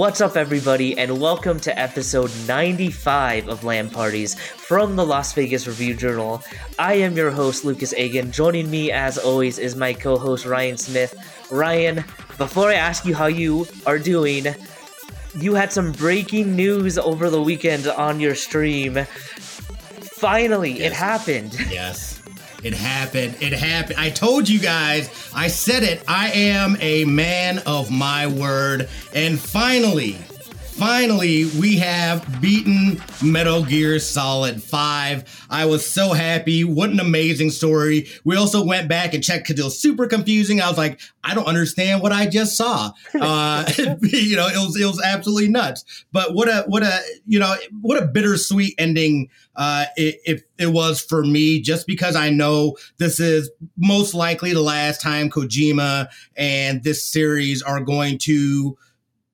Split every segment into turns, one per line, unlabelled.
What's up, everybody, and welcome to episode 95 of LAN Parties from the Las Vegas Review Journal. I am your host, Lucas Agan. Joining me, as always, is my co host, Ryan Smith. Ryan, before I ask you how you are doing, you had some breaking news over the weekend on your stream. Finally, yes. it happened.
Yes. It happened. It happened. I told you guys. I said it. I am a man of my word. And finally, finally, we have beaten Metal Gear Solid 5. I was so happy. What an amazing story. We also went back and checked because it was super confusing. I was like, I don't understand what I just saw. Uh, you know, it was, it was absolutely nuts. But what a, what a, you know, what a bittersweet ending uh, it, it was for me, just because I know this is most likely the last time Kojima and this series are going to,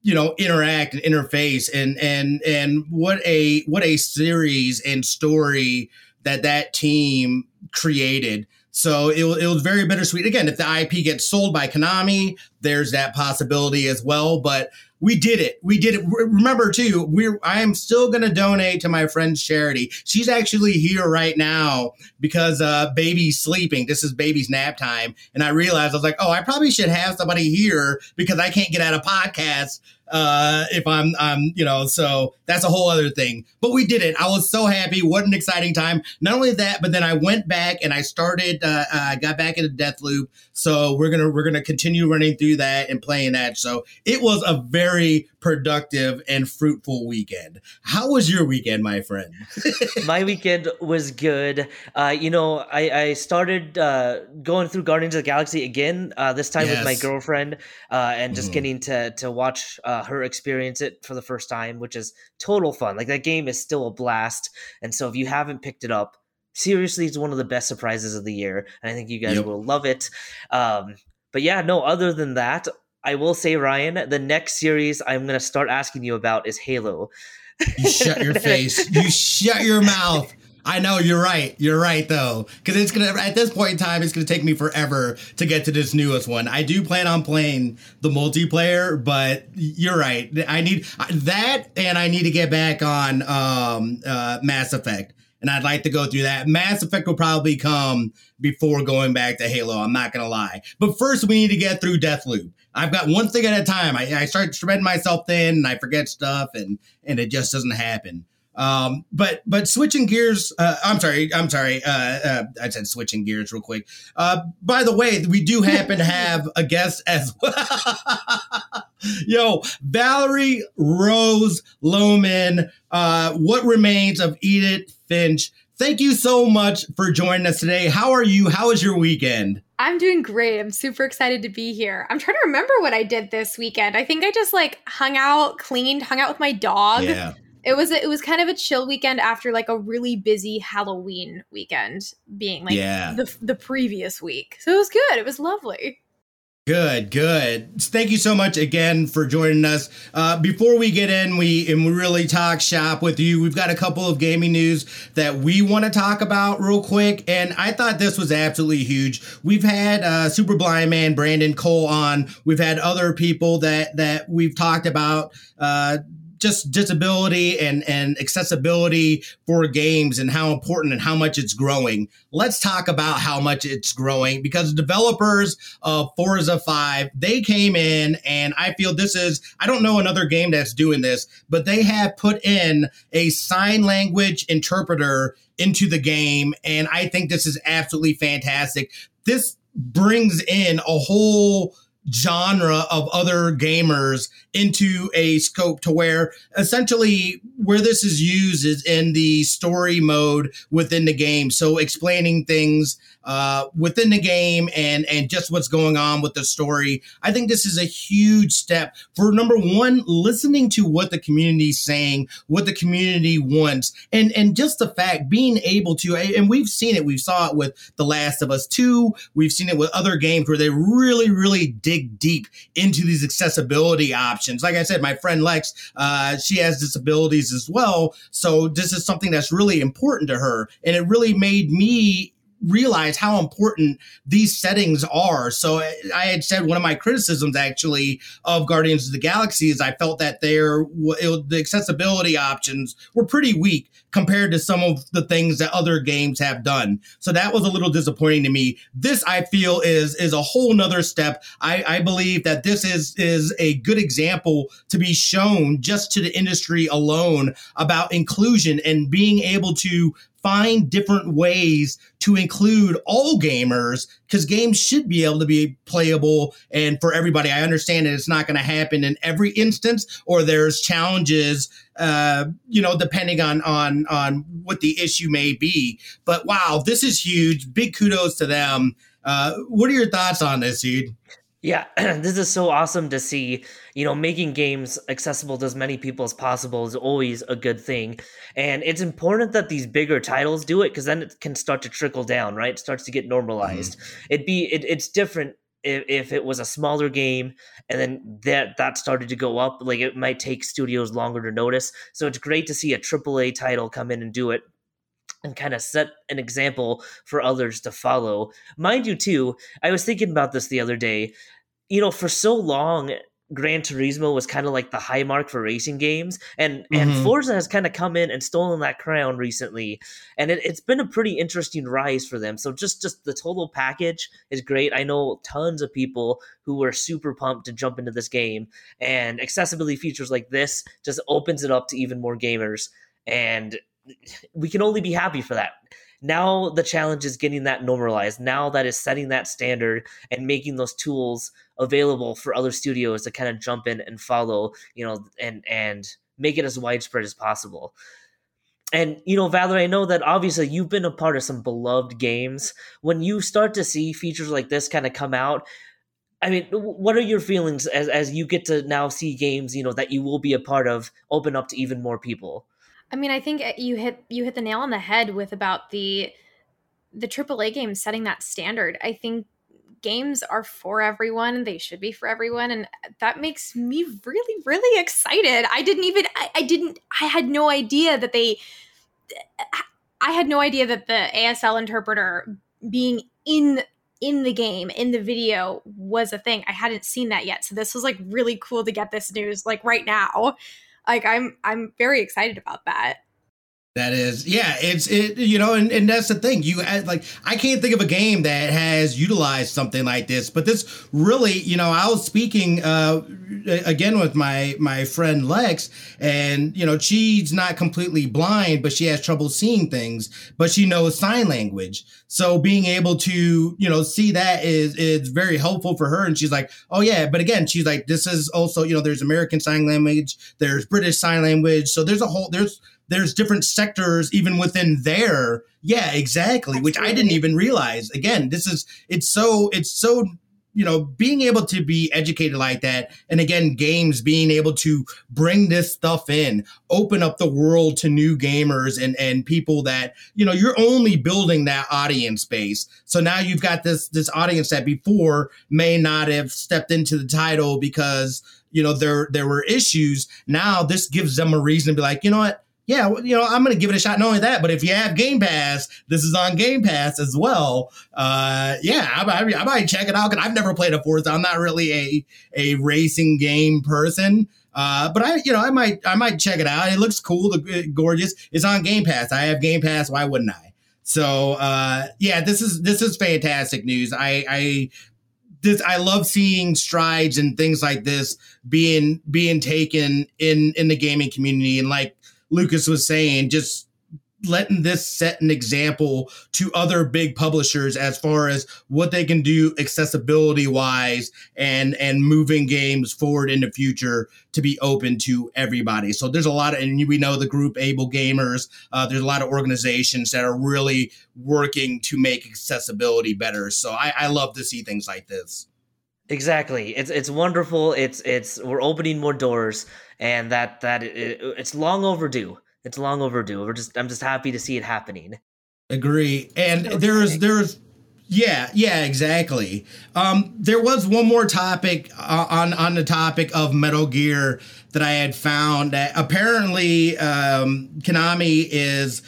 you know, interact and interface, and and and what a what a series and story that that team created. So it, it was very bittersweet. Again, if the IP gets sold by Konami, there's that possibility as well. But we did it. We did it. Remember too, we're I am still gonna donate to my friend's charity. She's actually here right now because uh baby's sleeping. This is baby's nap time. And I realized I was like, oh, I probably should have somebody here because I can't get out of podcast uh, if I'm, I'm, you know, so that's a whole other thing. But we did it. I was so happy. What an exciting time. Not only that, but then I went back and I started, uh, I got back into Deathloop, So we're gonna we're gonna continue running through that and playing that. So it was a very productive and fruitful weekend. How was your weekend, my friend?
my weekend was good. Uh, you know, I, I started uh, going through Guardians of the Galaxy again. Uh, this time yes. with my girlfriend, uh, and just mm. getting to to watch uh, her experience it for the first time, which is total fun. Like that game is still a blast. And so if you haven't picked it up, seriously, it's one of the best surprises of the year, and I think you guys yep. will love it. Um, but yeah, no. Other than that, I will say, Ryan, the next series I'm going to start asking you about is Halo.
You shut your face. You shut your mouth. I know you're right. You're right though, because it's gonna at this point in time, it's gonna take me forever to get to this newest one. I do plan on playing the multiplayer, but you're right. I need that, and I need to get back on um, uh, Mass Effect and I'd like to go through that. Mass Effect will probably come before going back to Halo. I'm not gonna lie, but first we need to get through Deathloop. I've got one thing at a time. I, I start spreading myself thin, and I forget stuff, and and it just doesn't happen. Um, but but switching gears, uh, I'm sorry, I'm sorry. Uh, uh, I said switching gears real quick. Uh, by the way, we do happen to have a guest as well. Yo, Valerie Rose Lohman. Uh, what remains of Edith Finch? Thank you so much for joining us today. How are you? How was your weekend?
I'm doing great. I'm super excited to be here. I'm trying to remember what I did this weekend. I think I just like hung out, cleaned, hung out with my dog. Yeah it was a, it was kind of a chill weekend after like a really busy Halloween weekend being like yeah. the the previous week. So it was good. It was lovely.
Good, good. Thank you so much again for joining us. Uh, before we get in, we and we really talk shop with you. We've got a couple of gaming news that we want to talk about real quick, and I thought this was absolutely huge. We've had uh, Super Blind Man Brandon Cole on. We've had other people that that we've talked about. Uh, just disability and, and accessibility for games and how important and how much it's growing. Let's talk about how much it's growing because developers of Forza 5, they came in and I feel this is, I don't know another game that's doing this, but they have put in a sign language interpreter into the game. And I think this is absolutely fantastic. This brings in a whole genre of other gamers into a scope to where essentially where this is used is in the story mode within the game. So explaining things uh, within the game and and just what's going on with the story i think this is a huge step for number one listening to what the community is saying what the community wants and and just the fact being able to and we've seen it we saw it with the last of us 2 we've seen it with other games where they really really dig deep into these accessibility options. Like I said, my friend Lex, uh, she has disabilities as well. So this is something that's really important to her. And it really made me realize how important these settings are. So I had said one of my criticisms actually of Guardians of the Galaxy is I felt that their the accessibility options were pretty weak compared to some of the things that other games have done. So that was a little disappointing to me. This I feel is is a whole nother step. I, I believe that this is is a good example to be shown just to the industry alone about inclusion and being able to find different ways to include all gamers because games should be able to be playable and for everybody. I understand that it's not going to happen in every instance, or there's challenges, uh, you know, depending on on on what the issue may be. But wow, this is huge. Big kudos to them. Uh, what are your thoughts on this, dude?
Yeah, this is so awesome to see. You know, making games accessible to as many people as possible is always a good thing. And it's important that these bigger titles do it because then it can start to trickle down, right? It starts to get normalized. Mm-hmm. It'd be it, it's different if, if it was a smaller game and then that that started to go up. Like it might take studios longer to notice. So it's great to see a AAA title come in and do it and kind of set an example for others to follow. Mind you, too, I was thinking about this the other day you know, for so long, Gran Turismo was kind of like the high mark for racing games, and mm-hmm. and Forza has kind of come in and stolen that crown recently, and it, has been a pretty interesting rise for them. So just just the total package is great. I know tons of people who were super pumped to jump into this game, and accessibility features like this just opens it up to even more gamers, and we can only be happy for that. Now the challenge is getting that normalized. Now that is setting that standard and making those tools available for other studios to kind of jump in and follow, you know, and and make it as widespread as possible. And you know, Valerie, I know that obviously you've been a part of some beloved games. When you start to see features like this kind of come out, I mean, what are your feelings as as you get to now see games, you know, that you will be a part of open up to even more people?
I mean, I think uh, you hit you hit the nail on the head with about the the AAA games setting that standard. I think games are for everyone. They should be for everyone. And that makes me really, really excited. I didn't even, I, I, didn't, I had no idea that they, I had no idea that the ASL interpreter being in in the game in the video was a thing i hadn't seen that yet so this was like really cool to get this news like right now like i'm i'm very excited about that
that is, yeah, it's it, you know, and, and that's the thing. You like, I can't think of a game that has utilized something like this, but this really, you know, I was speaking uh, again with my my friend Lex, and you know, she's not completely blind, but she has trouble seeing things, but she knows sign language. So being able to, you know, see that is is very helpful for her. And she's like, oh yeah, but again, she's like, this is also, you know, there's American Sign Language, there's British Sign Language, so there's a whole there's there's different sectors even within there. Yeah, exactly. Absolutely. Which I didn't even realize. Again, this is it's so it's so you know being able to be educated like that and again games being able to bring this stuff in open up the world to new gamers and and people that you know you're only building that audience base so now you've got this this audience that before may not have stepped into the title because you know there there were issues now this gives them a reason to be like you know what yeah, you know, I'm going to give it a shot. Not only that, but if you have Game Pass, this is on Game Pass as well. Uh, yeah, I, I, I might check it out because I've never played a Forza. I'm not really a a racing game person. Uh, but I, you know, I might, I might check it out. It looks cool, the, gorgeous. It's on Game Pass. I have Game Pass. Why wouldn't I? So, uh, yeah, this is this is fantastic news. I, I this I love seeing strides and things like this being being taken in in the gaming community and like Lucas was saying, just letting this set an example to other big publishers as far as what they can do accessibility wise and and moving games forward in the future to be open to everybody so there's a lot of and we know the group AbleGamers uh, there's a lot of organizations that are really working to make accessibility better so I, I love to see things like this
Exactly. It's it's wonderful. It's it's we're opening more doors, and that that it, it's long overdue. It's long overdue. We're just I'm just happy to see it happening.
Agree. And there's there's Yeah, yeah, exactly. Um, there was one more topic uh, on on the topic of Metal Gear that I had found that apparently um, Konami is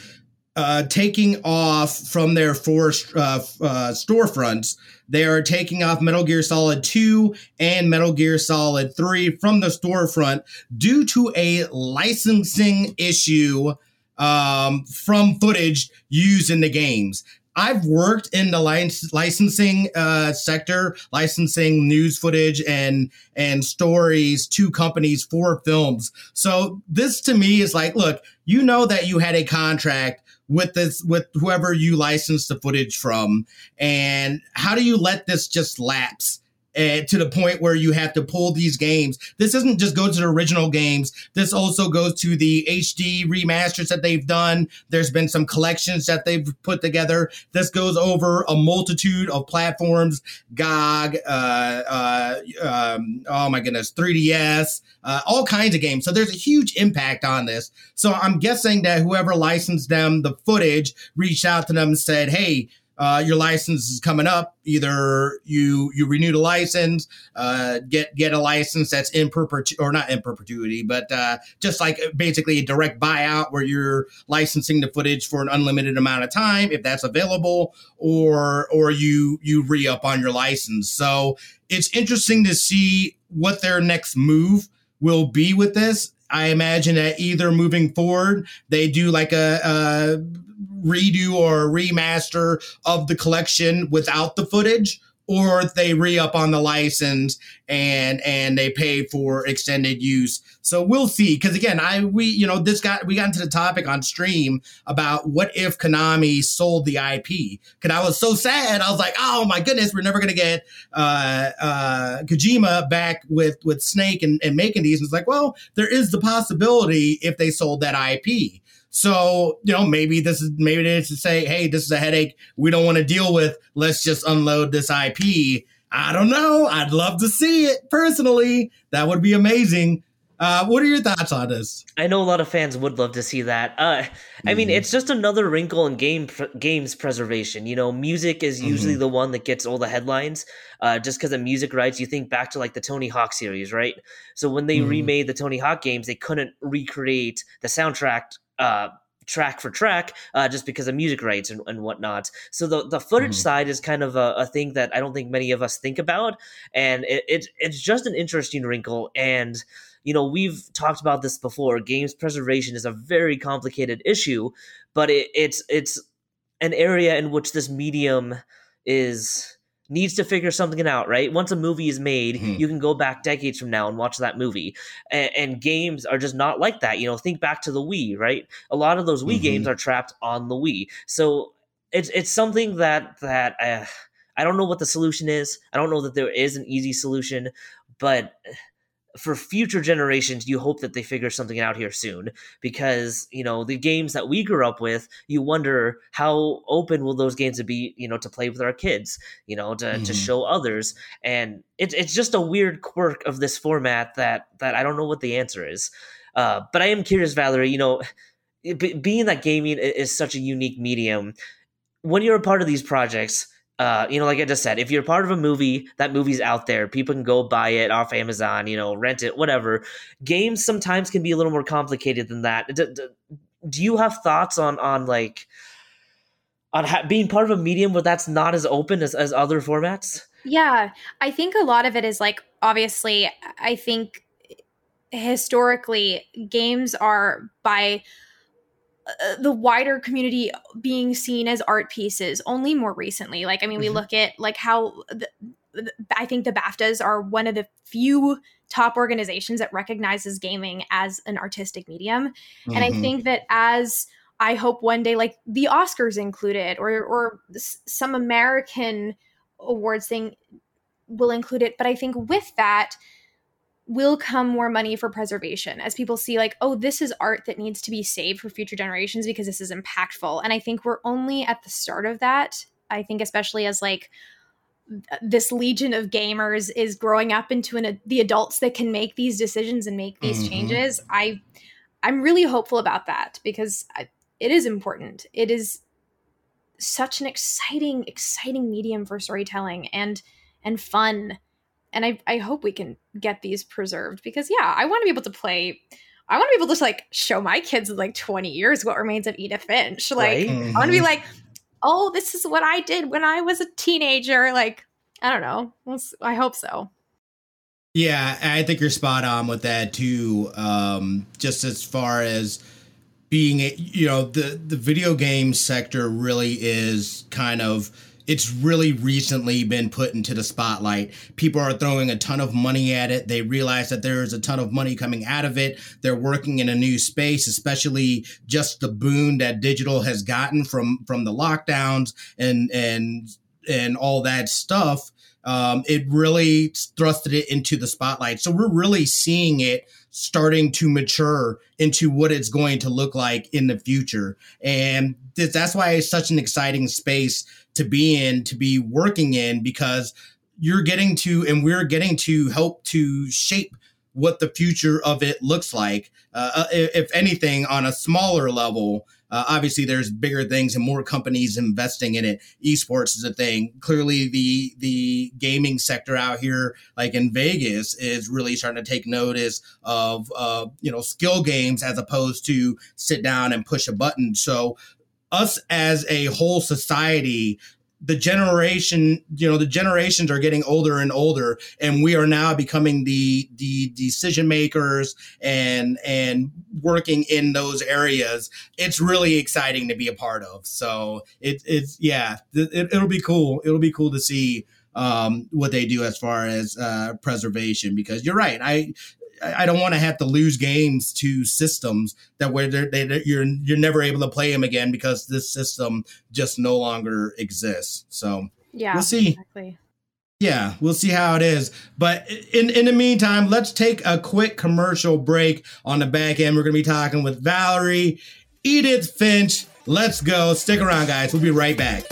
uh, taking off from their four uh, uh, storefronts. They are taking off Metal Gear Solid 2 and Metal Gear Solid 3 from the storefront due to a licensing issue um, from footage used in the games. I've worked in the licensing uh, sector, licensing news footage and and stories to companies for films. So this to me is like, look, you know that you had a contract with this with whoever you license the footage from, and how do you let this just lapse? Uh, to the point where you have to pull these games. This doesn't just go to the original games. This also goes to the HD remasters that they've done. There's been some collections that they've put together. This goes over a multitude of platforms: GOG, uh, uh, um, oh my goodness, 3DS, uh, all kinds of games. So there's a huge impact on this. So I'm guessing that whoever licensed them the footage reached out to them and said, "Hey." Uh, your license is coming up. Either you you renew the license, uh, get get a license that's in perpetuity or not in perpetuity, but uh, just like basically a direct buyout where you're licensing the footage for an unlimited amount of time if that's available, or or you you re up on your license. So it's interesting to see what their next move will be with this. I imagine that either moving forward, they do like a, a redo or a remaster of the collection without the footage or they re-up on the license and and they pay for extended use. So we'll see. Because again, I we you know this got we got into the topic on stream about what if Konami sold the IP. Because I was so sad, I was like, oh my goodness, we're never gonna get uh, uh, Kojima back with with Snake and, and making these. And it's like, well, there is the possibility if they sold that IP. So, you know, maybe this is maybe it is to say, hey, this is a headache we don't want to deal with. Let's just unload this IP. I don't know. I'd love to see it personally. That would be amazing. Uh, what are your thoughts on this?
I know a lot of fans would love to see that. Uh, I mean, mm-hmm. it's just another wrinkle in game pr- games preservation. You know, music is usually mm-hmm. the one that gets all the headlines. Uh, just because of music rights, you think back to like the Tony Hawk series, right? So when they mm-hmm. remade the Tony Hawk games, they couldn't recreate the soundtrack uh, track for track uh, just because of music rights and, and whatnot. So the, the footage mm-hmm. side is kind of a, a, thing that I don't think many of us think about. And it, it, it's just an interesting wrinkle. And, you know, we've talked about this before. Games preservation is a very complicated issue, but it, it's, it's an area in which this medium is needs to figure something out, right? Once a movie is made, mm-hmm. you can go back decades from now and watch that movie. And, and, games are just not like that. You know, think back to the Wii, right? A lot of those Wii mm-hmm. games are trapped on the Wii. So it's it's something that that uh, I don't know what the solution is. I don't know that there is an easy solution, but for future generations, you hope that they figure something out here soon because you know the games that we grew up with. You wonder how open will those games be, you know, to play with our kids, you know, to, mm-hmm. to show others, and it's it's just a weird quirk of this format that that I don't know what the answer is. Uh, but I am curious, Valerie. You know, being that gaming is such a unique medium, when you're a part of these projects uh, you know, like I just said, if you're part of a movie, that movie's out there. People can go buy it off Amazon, you know, rent it, whatever. Games sometimes can be a little more complicated than that. Do, do, you have thoughts on on like on ha- being part of a medium where that's not as open as, as other formats?
Yeah, I think a lot of it is like obviously, I think historically games are by uh, the wider community being seen as art pieces only more recently. Like, I mean, we mm-hmm. look at like how the, the, I think the BAFTAs are one of the few top organizations that recognizes gaming as an artistic medium. Mm-hmm. And I mm-hmm. think that as I hope one day, like the Oscars included, or or some American awards thing will include it. But I think with that, will come more money for preservation as people see like oh this is art that needs to be saved for future generations because this is impactful and i think we're only at the start of that i think especially as like this legion of gamers is growing up into an, the adults that can make these decisions and make these mm-hmm. changes i i'm really hopeful about that because I, it is important it is such an exciting, exciting medium for storytelling and and fun. And I, I hope we can get these preserved because yeah, I want to be able to play I want to be able to like show my kids in like 20 years what remains of Edith Finch. Like right? mm-hmm. I want to be like, oh, this is what I did when I was a teenager. Like, I don't know. I hope so.
Yeah, I think you're spot on with that too. Um, just as far as being, you know, the the video game sector really is kind of it's really recently been put into the spotlight. People are throwing a ton of money at it. They realize that there's a ton of money coming out of it. They're working in a new space, especially just the boon that digital has gotten from from the lockdowns and and and all that stuff. Um, it really thrusted it into the spotlight. So we're really seeing it starting to mature into what it's going to look like in the future. And that's why it's such an exciting space to be in, to be working in, because you're getting to, and we're getting to help to shape what the future of it looks like. Uh, uh if anything, on a smaller level, uh, obviously there's bigger things and more companies investing in it. Esports is a thing. Clearly, the the gaming sector out here, like in Vegas, is really starting to take notice of uh, you know skill games as opposed to sit down and push a button. So us as a whole society the generation you know the generations are getting older and older and we are now becoming the the decision makers and and working in those areas. It's really exciting to be a part of. So it, it's yeah it, will be cool. It'll be cool to see um, what they do as far as uh, preservation because you're right. I I don't want to have to lose games to systems that where they're, they, you're you're never able to play them again because this system just no longer exists. So
yeah,
we'll see. Exactly. Yeah, we'll see how it is. But in in the meantime, let's take a quick commercial break. On the back end, we're going to be talking with Valerie, Edith Finch. Let's go. Stick around, guys. We'll be right back.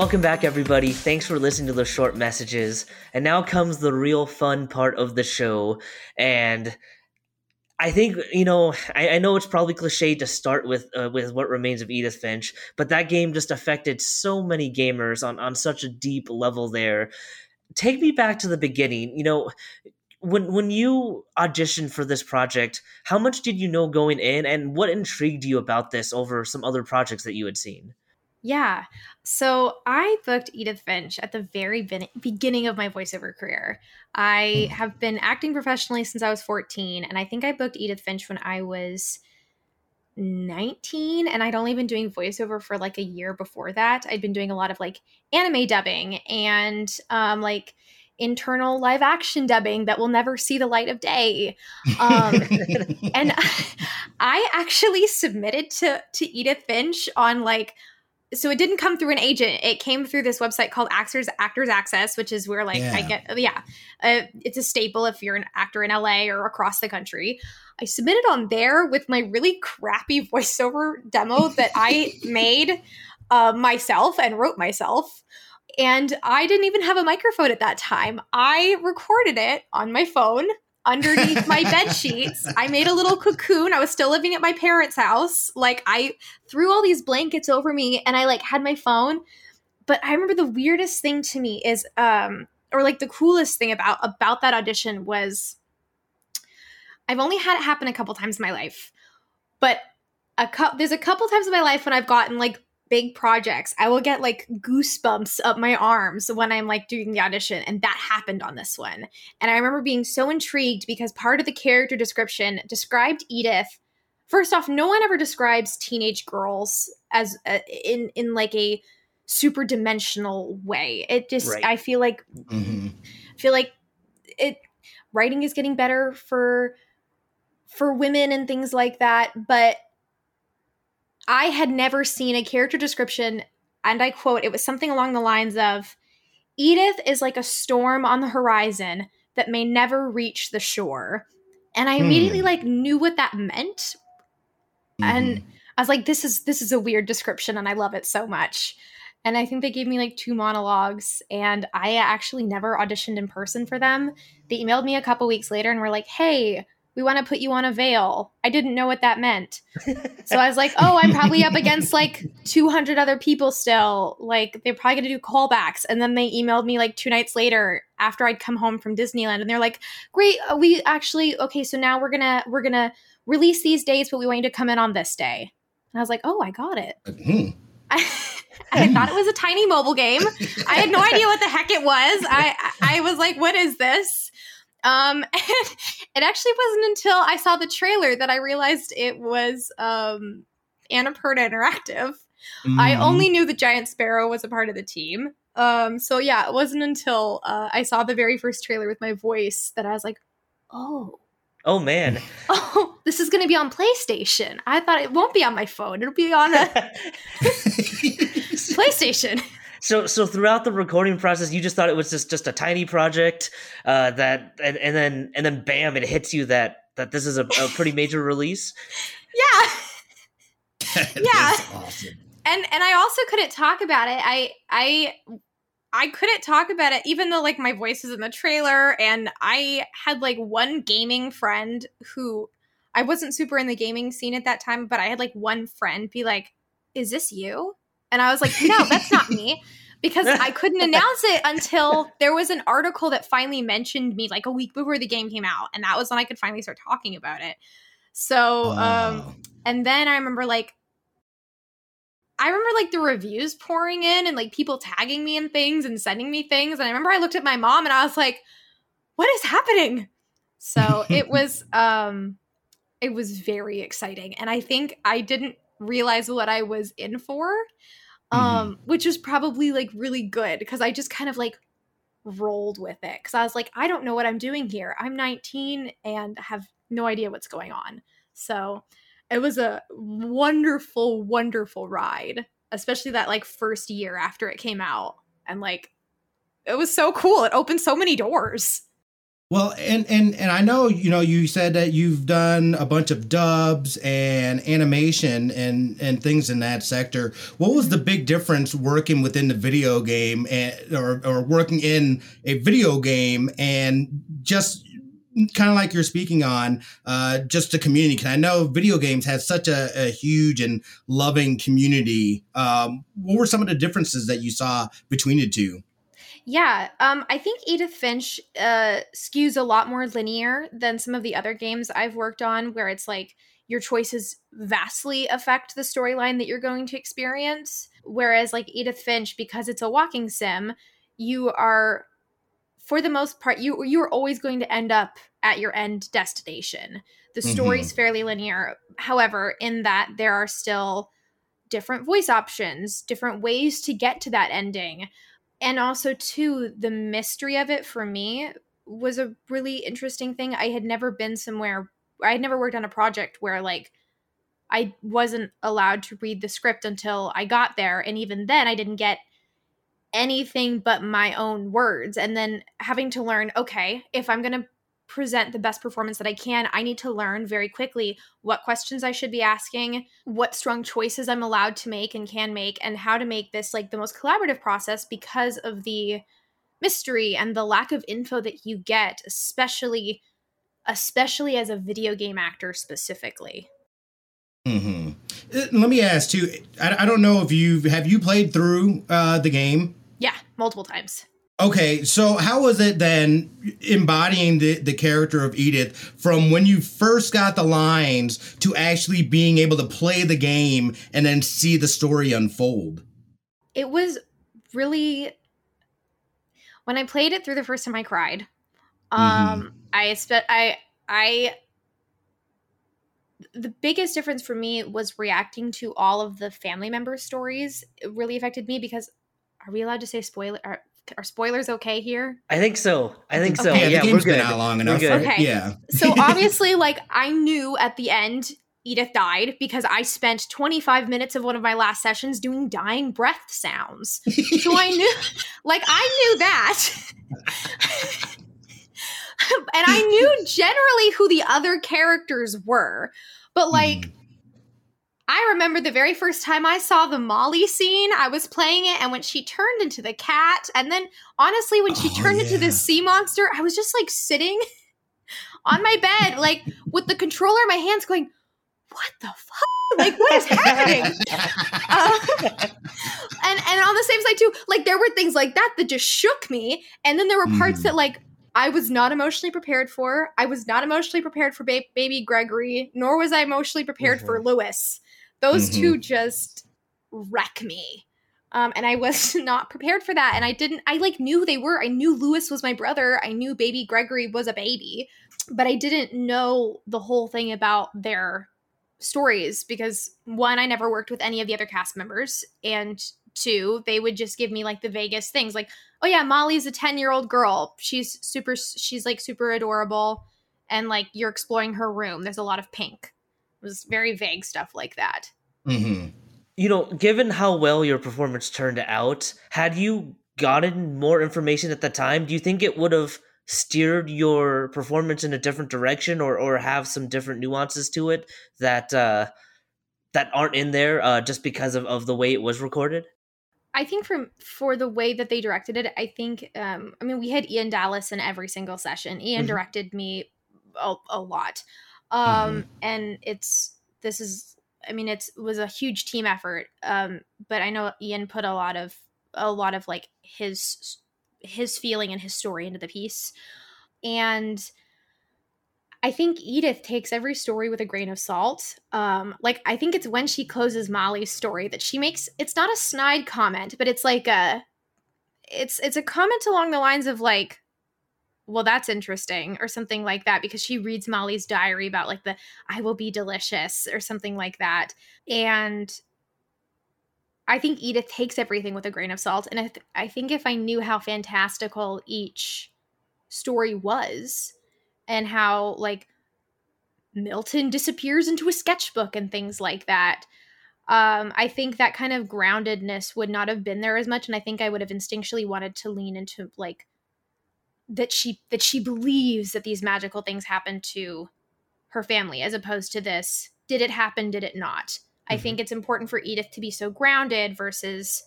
Welcome back, everybody. Thanks for listening to the short messages. And now comes the real fun part of the show. And I think you know. I, I know it's probably cliche to start with uh, with what remains of Edith Finch, but that game just affected so many gamers on on such a deep level. There, take me back to the beginning. You know, when when you auditioned for this project, how much did you know going in, and what intrigued you about this over some other projects that you had seen?
Yeah. So I booked Edith Finch at the very beginning of my voiceover career. I hmm. have been acting professionally since I was 14, and I think I booked Edith Finch when I was 19, and I'd only been doing voiceover for like a year before that. I'd been doing a lot of like anime dubbing and um, like internal live action dubbing that will never see the light of day. Um, and I actually submitted to to Edith Finch on like so it didn't come through an agent. It came through this website called Actors Actors Access, which is where like yeah. I get yeah, uh, it's a staple if you're an actor in LA or across the country. I submitted on there with my really crappy voiceover demo that I made uh, myself and wrote myself. And I didn't even have a microphone at that time. I recorded it on my phone underneath my bed sheets. I made a little cocoon. I was still living at my parents' house. Like I threw all these blankets over me and I like had my phone. But I remember the weirdest thing to me is um or like the coolest thing about about that audition was I've only had it happen a couple times in my life. But a couple there's a couple times in my life when I've gotten like big projects, I will get like goosebumps up my arms when I'm like doing the audition. And that happened on this one. And I remember being so intrigued because part of the character description described Edith. First off, no one ever describes teenage girls as uh, in in like a super dimensional way. It just right. I feel like mm-hmm. feel like it writing is getting better for for women and things like that, but I had never seen a character description, and I quote, it was something along the lines of Edith is like a storm on the horizon that may never reach the shore. And I immediately hmm. like knew what that meant. Mm-hmm. And I was like, this is this is a weird description and I love it so much. And I think they gave me like two monologues and I actually never auditioned in person for them. They emailed me a couple weeks later and were like, "Hey, we want to put you on avail. I didn't know what that meant. so I was like, oh, I'm probably up against like 200 other people still. Like, they're probably going to do callbacks. And then they emailed me like two nights later after I'd come home from Disneyland. And they're like, great, uh, we actually, okay, so now we're going to, we're going to release these dates, but we want you to come in on this day. And I was like, oh, I got it. Mm-hmm. I, I thought it was a tiny mobile game. I had no idea what the heck it was. I, I was like, what is this? Um, and it actually wasn't until I saw the trailer that I realized it was um, Annapurna Interactive. Mm-hmm. I only knew the Giant Sparrow was a part of the team. Um, so yeah, it wasn't until uh, I saw the very first trailer with my voice that I was like, oh.
Oh man.
Oh, this is going to be on PlayStation. I thought it won't be on my phone. It'll be on a PlayStation
so so throughout the recording process you just thought it was just just a tiny project uh, that and, and then and then bam it hits you that that this is a, a pretty major release
yeah yeah awesome. and and i also couldn't talk about it i i I couldn't talk about it, even though like my voice is in the trailer, and I had like one gaming friend who I wasn't super in the gaming scene at that time, but I had like one friend be like, "Is this you?" And I was like, no, that's not me. Because I couldn't announce it until there was an article that finally mentioned me like a week before the game came out. And that was when I could finally start talking about it. So, um, and then I remember like, I remember like the reviews pouring in and like people tagging me and things and sending me things. And I remember I looked at my mom and I was like, what is happening? So it was, um, it was very exciting. And I think I didn't realize what I was in for. Um mm-hmm. which was probably like really good because i just kind of like rolled with it because i was like i don't know what i'm doing here. I'm 19 and have no idea what's going on. So it was a wonderful wonderful ride especially that like first year after it came out and like it was so cool. It opened so many doors
well, and and and I know you know you said that you've done a bunch of dubs and animation and and things in that sector. What was the big difference working within the video game and or or working in a video game and just kind of like you're speaking on uh, just the community? Because i know video games has such a, a huge and loving community. Um, what were some of the differences that you saw between the two
yeah, um, I think Edith Finch uh, skews a lot more linear than some of the other games I've worked on, where it's like your choices vastly affect the storyline that you're going to experience. Whereas, like Edith Finch, because it's a walking sim, you are, for the most part, you you're always going to end up at your end destination. The story's mm-hmm. fairly linear. However, in that there are still different voice options, different ways to get to that ending and also too the mystery of it for me was a really interesting thing. I had never been somewhere i had never worked on a project where like i wasn't allowed to read the script until i got there and even then i didn't get anything but my own words. And then having to learn okay if i'm going to present the best performance that I can, I need to learn very quickly what questions I should be asking, what strong choices I'm allowed to make and can make, and how to make this like the most collaborative process because of the mystery and the lack of info that you get, especially especially as a video game actor specifically.
Mm-hmm. Let me ask too. I, I don't know if you have you played through uh, the game.
Yeah, multiple times.
Okay, so how was it then embodying the, the character of Edith from when you first got the lines to actually being able to play the game and then see the story unfold?
It was really when I played it through the first time I cried. Um mm-hmm. I spent I I the biggest difference for me was reacting to all of the family member stories. It really affected me because are we allowed to say spoiler? Are, are spoilers okay here?
I think so. I think so. Okay. Yeah, yeah we're good. Been
out long enough.
Okay.
Yeah.
so obviously, like I knew at the end Edith died because I spent 25 minutes of one of my last sessions doing dying breath sounds. so I knew, like, I knew that. and I knew generally who the other characters were. But, like, mm. I remember the very first time I saw the Molly scene, I was playing it, and when she turned into the cat, and then honestly, when she oh, turned yeah. into the sea monster, I was just like sitting on my bed, like with the controller in my hands, going, What the fuck? Like, what is happening? uh, and and on the same side too, like there were things like that that just shook me, and then there were parts mm. that like I was not emotionally prepared for. I was not emotionally prepared for ba- baby Gregory, nor was I emotionally prepared mm-hmm. for Lewis. Those mm-hmm. two just wreck me. Um, and I was not prepared for that. And I didn't, I like knew they were. I knew Lewis was my brother. I knew baby Gregory was a baby, but I didn't know the whole thing about their stories because one, I never worked with any of the other cast members. And two, they would just give me like the vaguest things like, oh yeah, Molly's a 10 year old girl. She's super, she's like super adorable. And like you're exploring her room. There's a lot of pink. It was very vague stuff like that.
Mm-hmm. You know, given how well your performance turned out, had you gotten more information at the time, do you think it would have steered your performance in a different direction or or have some different nuances to it that uh that aren't in there uh just because of, of the way it was recorded?
I think for for the way that they directed it, I think um I mean we had Ian Dallas in every single session. Ian mm-hmm. directed me a, a lot. Um mm-hmm. and it's this is I mean it's it was a huge team effort. Um but I know Ian put a lot of a lot of like his his feeling and his story into the piece. And I think Edith takes every story with a grain of salt. Um, like I think it's when she closes Molly's story that she makes it's not a snide comment, but it's like a it's it's a comment along the lines of like, well, that's interesting, or something like that, because she reads Molly's diary about like the I will be delicious or something like that. And I think Edith takes everything with a grain of salt. And I, th- I think if I knew how fantastical each story was, and how like Milton disappears into a sketchbook and things like that. Um, I think that kind of groundedness would not have been there as much, and I think I would have instinctually wanted to lean into like that she that she believes that these magical things happen to her family, as opposed to this did it happen, did it not? Mm-hmm. I think it's important for Edith to be so grounded versus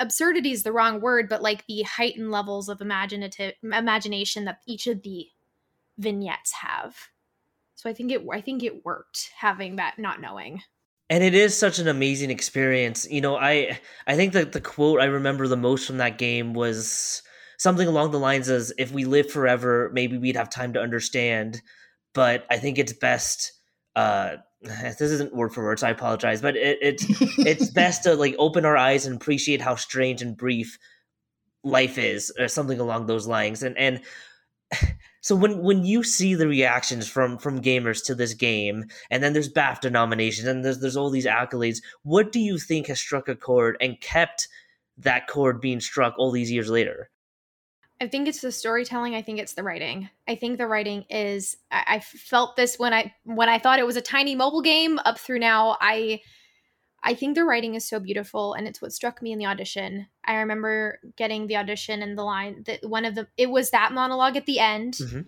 absurdity is the wrong word, but like the heightened levels of imaginative imagination that each of the vignettes have. So I think it I think it worked having that not knowing.
And it is such an amazing experience. You know, I I think that the quote I remember the most from that game was something along the lines as if we live forever, maybe we'd have time to understand. But I think it's best uh this isn't word for word, so I apologize. But it, it's it's best to like open our eyes and appreciate how strange and brief life is, or something along those lines. And and so when when you see the reactions from from gamers to this game, and then there's BAFTA nominations, and there's there's all these accolades, what do you think has struck a chord and kept that chord being struck all these years later?
I think it's the storytelling. I think it's the writing. I think the writing is. I, I, felt this when I when I thought it was a tiny mobile game. Up through now, I I think the writing is so beautiful, and it's what struck me in the audition. I remember getting the audition and the line that one of the it was that monologue at the end, mm-hmm.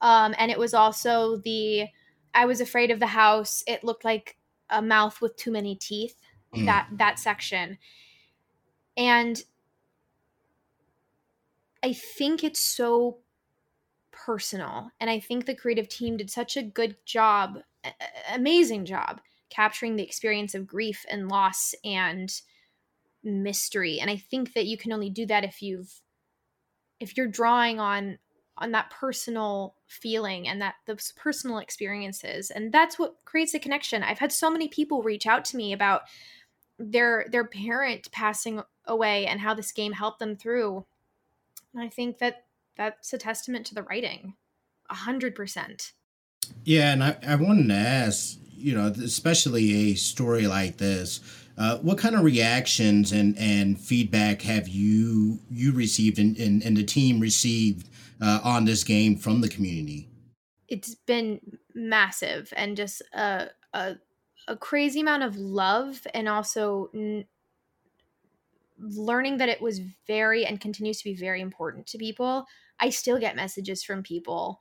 um, and it was also the I was afraid of the house. It looked like a mouth with too many teeth. Mm. That that section, and I think it's so personal. And I think the creative team did such a good job, amazing job, capturing the experience of grief and loss and mystery. And I think that you can only do that if you've if you're drawing on on that personal feeling and that those personal experiences and that's what creates a connection i've had so many people reach out to me about their their parent passing away and how this game helped them through and I think that that's a testament to the writing, a hundred percent.
Yeah, and I, I wanted to ask, you know, especially a story like this, uh, what kind of reactions and, and feedback have you you received and, and, and the team received uh, on this game from the community?
It's been massive and just a, a, a crazy amount of love and also n- learning that it was very and continues to be very important to people. I still get messages from people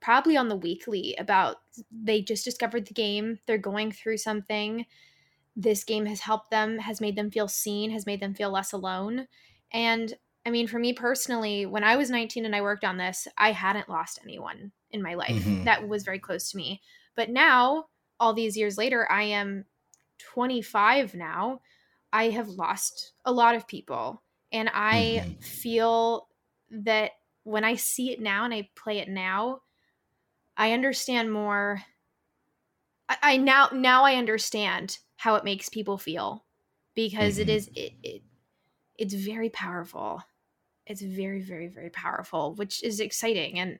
probably on the weekly about they just discovered the game, they're going through something. This game has helped them, has made them feel seen, has made them feel less alone. And I mean, for me personally, when I was 19 and I worked on this, I hadn't lost anyone in my life mm-hmm. that was very close to me. But now, all these years later, I am 25 now. I have lost a lot of people. And I mm-hmm. feel that when I see it now and I play it now, I understand more. I, I now now I understand how it makes people feel because mm-hmm. it is it, it it's very powerful it's very very very powerful which is exciting and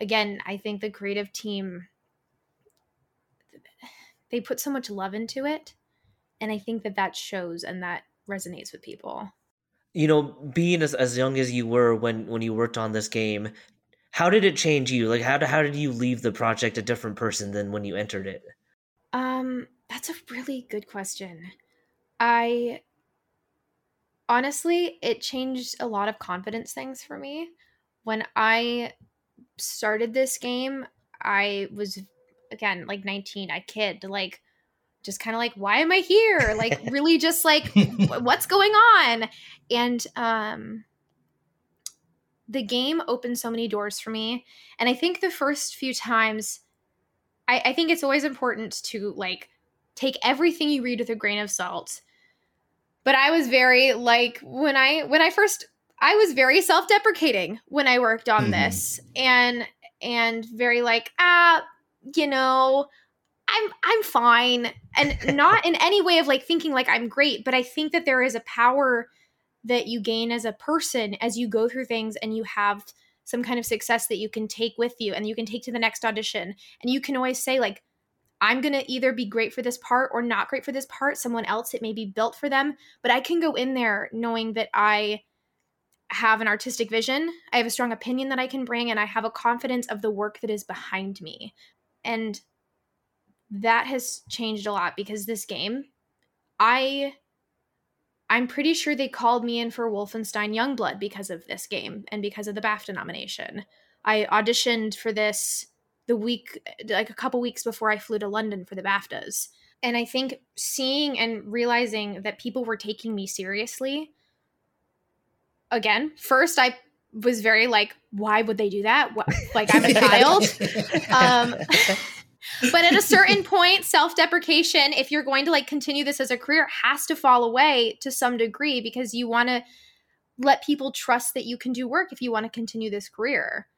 again i think the creative team they put so much love into it and i think that that shows and that resonates with people.
You know being as, as young as you were when when you worked on this game how did it change you? Like how, how did you leave the project a different person than when you entered it?
Um that's a really good question. I honestly, it changed a lot of confidence things for me. When I started this game, I was again like 19, I kid, like just kind of like why am I here? Like really just like what's going on? And um the game opened so many doors for me. And I think the first few times I, I think it's always important to like take everything you read with a grain of salt but I was very like when I when I first I was very self-deprecating when I worked on mm-hmm. this and and very like ah you know I'm I'm fine and not in any way of like thinking like I'm great but I think that there is a power that you gain as a person as you go through things and you have some kind of success that you can take with you and you can take to the next audition and you can always say like I'm going to either be great for this part or not great for this part. Someone else, it may be built for them, but I can go in there knowing that I have an artistic vision. I have a strong opinion that I can bring, and I have a confidence of the work that is behind me. And that has changed a lot because this game, I. I'm pretty sure they called me in for Wolfenstein Youngblood because of this game and because of the BAFTA nomination. I auditioned for this the week like a couple weeks before I flew to London for the BAFTAs. And I think seeing and realizing that people were taking me seriously again, first I was very like why would they do that? What, like I'm a child. um but at a certain point self-deprecation if you're going to like continue this as a career has to fall away to some degree because you want to let people trust that you can do work if you want to continue this career.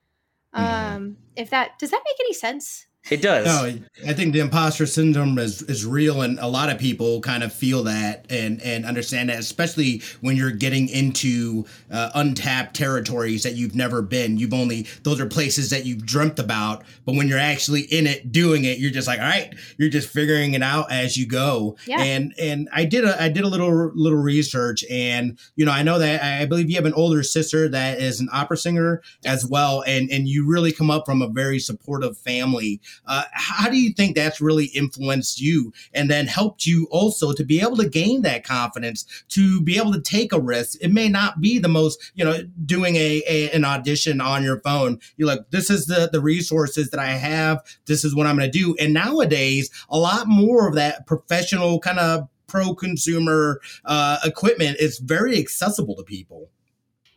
Um, if that does that make any sense?
It does.
No, I think the imposter syndrome is, is real, and a lot of people kind of feel that and, and understand that, especially when you're getting into uh, untapped territories that you've never been. You've only, those are places that you've dreamt about, but when you're actually in it, doing it, you're just like, all right, you're just figuring it out as you go. Yeah. And, and I did a, I did a little, little research, and, you know, I know that I believe you have an older sister that is an opera singer as well, and, and you really come up from a very supportive family. Uh, how do you think that's really influenced you and then helped you also to be able to gain that confidence to be able to take a risk? It may not be the most, you know, doing a, a an audition on your phone. You're like, this is the the resources that I have. This is what I'm going to do. And nowadays, a lot more of that professional kind of pro consumer uh, equipment is very accessible to people.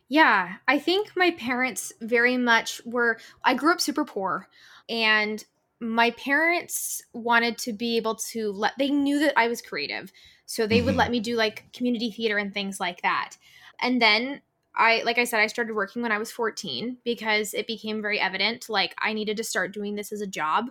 Yeah, I think my parents very much were. I grew up super poor, and my parents wanted to be able to let they knew that I was creative. So they mm-hmm. would let me do like community theater and things like that. And then I like I said I started working when I was 14 because it became very evident like I needed to start doing this as a job.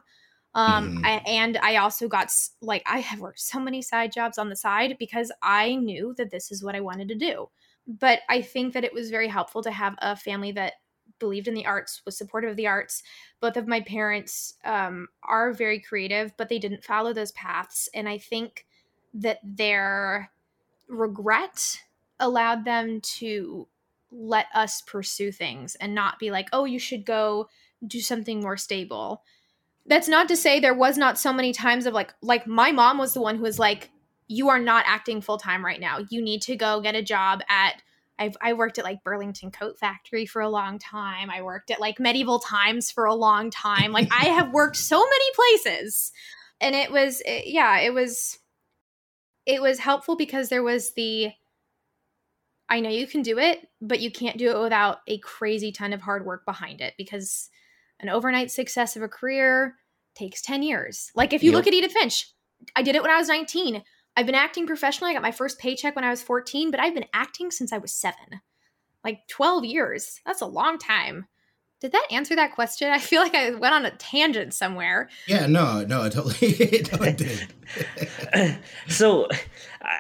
Um mm. I, and I also got like I have worked so many side jobs on the side because I knew that this is what I wanted to do. But I think that it was very helpful to have a family that believed in the arts, was supportive of the arts. Both of my parents um, are very creative, but they didn't follow those paths. And I think that their regret allowed them to let us pursue things and not be like, oh, you should go do something more stable. That's not to say there was not so many times of like, like my mom was the one who was like, you are not acting full time right now. You need to go get a job at I've I worked at like Burlington Coat Factory for a long time. I worked at like Medieval Times for a long time. Like I have worked so many places. And it was it, yeah, it was it was helpful because there was the I know you can do it, but you can't do it without a crazy ton of hard work behind it because an overnight success of a career takes 10 years. Like if you yep. look at Edith Finch, I did it when I was 19. I've been acting professionally. I got my first paycheck when I was 14, but I've been acting since I was seven. Like 12 years. That's a long time. Did that answer that question? I feel like I went on a tangent somewhere.
Yeah, no, no, it totally, it totally did.
so,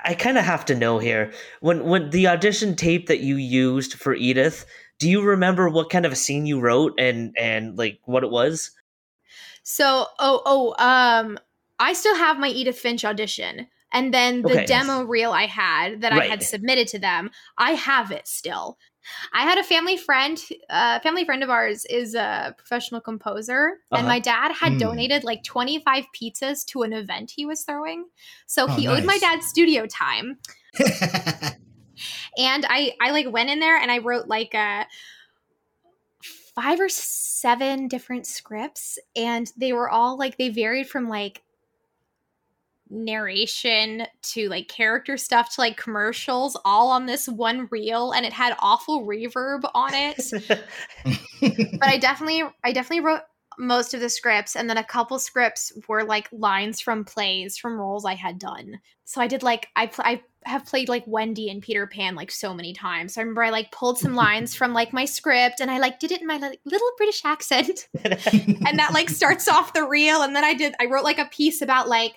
I kind of have to know here when when the audition tape that you used for Edith. Do you remember what kind of a scene you wrote and and like what it was?
So, oh, oh, um, I still have my Edith Finch audition. And then the okay. demo reel I had that right. I had submitted to them, I have it still. I had a family friend, a uh, family friend of ours is a professional composer, uh-huh. and my dad had mm. donated like 25 pizzas to an event he was throwing. So oh, he nice. owed my dad studio time. and I I like went in there and I wrote like a five or seven different scripts and they were all like they varied from like narration to like character stuff to like commercials all on this one reel and it had awful reverb on it. But i definitely i definitely wrote most of the scripts and then a couple scripts were like lines from plays from roles i had done. So i did like i pl- i have played like wendy and peter pan like so many times. So i remember i like pulled some lines from like my script and i like did it in my like, little british accent. And that like starts off the reel and then i did i wrote like a piece about like